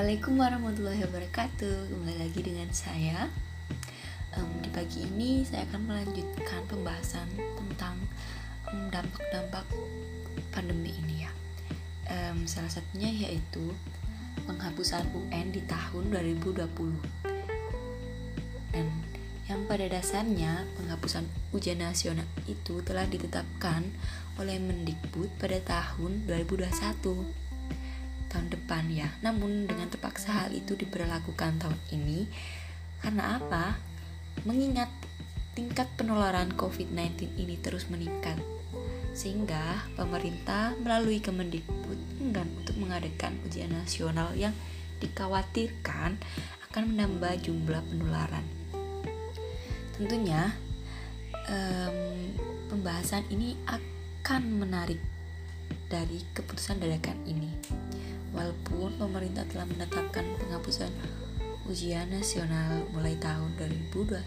Assalamualaikum warahmatullahi wabarakatuh. Kembali lagi dengan saya. Um, Di pagi ini saya akan melanjutkan pembahasan tentang dampak-dampak um, pandemi ini ya. Um, Salah satunya yaitu penghapusan UN di tahun 2020 Dan yang pada dasarnya penghapusan ujian nasional itu telah ditetapkan oleh Mendikbud pada tahun 2021 tahun depan ya. Namun dengan terpaksa hal itu diberlakukan tahun ini karena apa? Mengingat tingkat penularan COVID-19 ini terus meningkat sehingga pemerintah melalui Kemendikbud enggan untuk mengadakan ujian nasional yang dikhawatirkan akan menambah jumlah penularan. Tentunya um, pembahasan ini akan menarik dari keputusan dadakan ini. Walaupun pemerintah telah menetapkan penghapusan ujian nasional mulai tahun 2021,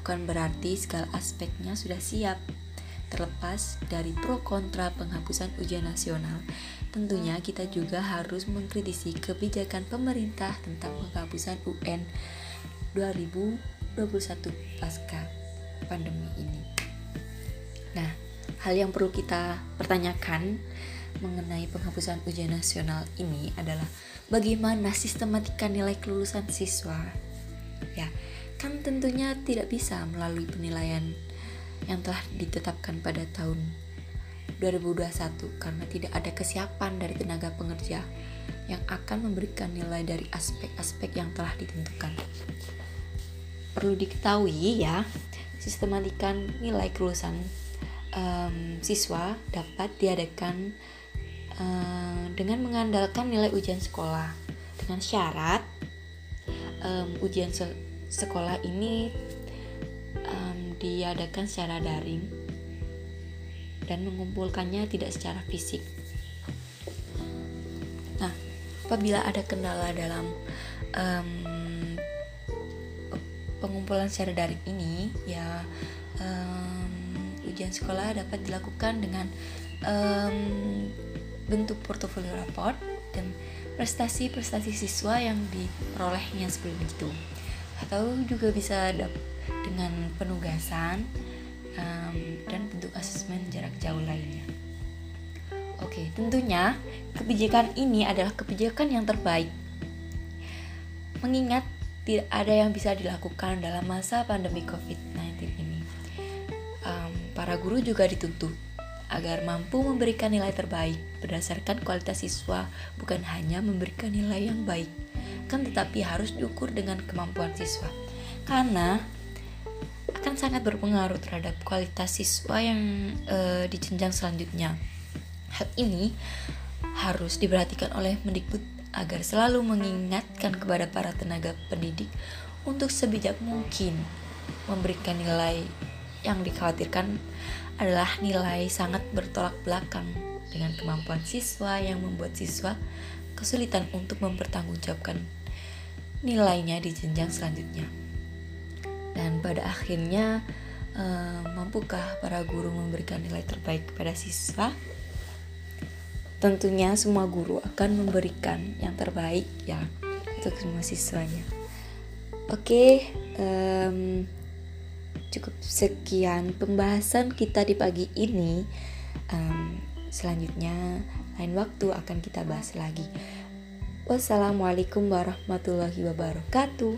bukan berarti segala aspeknya sudah siap. Terlepas dari pro kontra penghapusan ujian nasional, tentunya kita juga harus mengkritisi kebijakan pemerintah tentang penghapusan UN 2021 pasca pandemi ini. Nah, hal yang perlu kita pertanyakan mengenai penghapusan ujian nasional ini adalah bagaimana sistematika nilai kelulusan siswa. Ya, kan tentunya tidak bisa melalui penilaian yang telah ditetapkan pada tahun 2021 karena tidak ada kesiapan dari tenaga pengerja yang akan memberikan nilai dari aspek-aspek yang telah ditentukan. Perlu diketahui ya, sistematika nilai kelulusan um, siswa dapat diadakan Eh, dengan mengandalkan nilai ujian sekolah dengan syarat um, ujian se sekolah ini um, diadakan secara daring dan mengumpulkannya tidak secara fisik. Nah, apabila ada kendala dalam um, pengumpulan secara daring ini, ya um, ujian sekolah dapat dilakukan dengan um, bentuk portofolio raport dan prestasi-prestasi siswa yang diperolehnya sebelum itu atau juga bisa dengan penugasan um, dan bentuk asesmen jarak jauh lainnya. Oke, tentunya kebijakan ini adalah kebijakan yang terbaik. Mengingat tidak ada yang bisa dilakukan dalam masa pandemi COVID-19 ini. Um, para guru juga dituntut agar mampu memberikan nilai terbaik berdasarkan kualitas siswa bukan hanya memberikan nilai yang baik. Kan tetapi harus diukur dengan kemampuan siswa. Karena akan sangat berpengaruh terhadap kualitas siswa yang e, di selanjutnya. Hal ini harus diperhatikan oleh Mendikbud agar selalu mengingatkan kepada para tenaga pendidik untuk sebijak mungkin memberikan nilai yang dikhawatirkan adalah nilai sangat bertolak belakang dengan kemampuan siswa yang membuat siswa kesulitan untuk mempertanggungjawabkan nilainya di jenjang selanjutnya. Dan pada akhirnya, eh, mampukah para guru memberikan nilai terbaik kepada siswa? Tentunya semua guru akan memberikan yang terbaik ya untuk semua siswanya. Oke, um, cukup sekian pembahasan kita di pagi ini. Um, selanjutnya, lain waktu akan kita bahas lagi. Wassalamualaikum warahmatullahi wabarakatuh.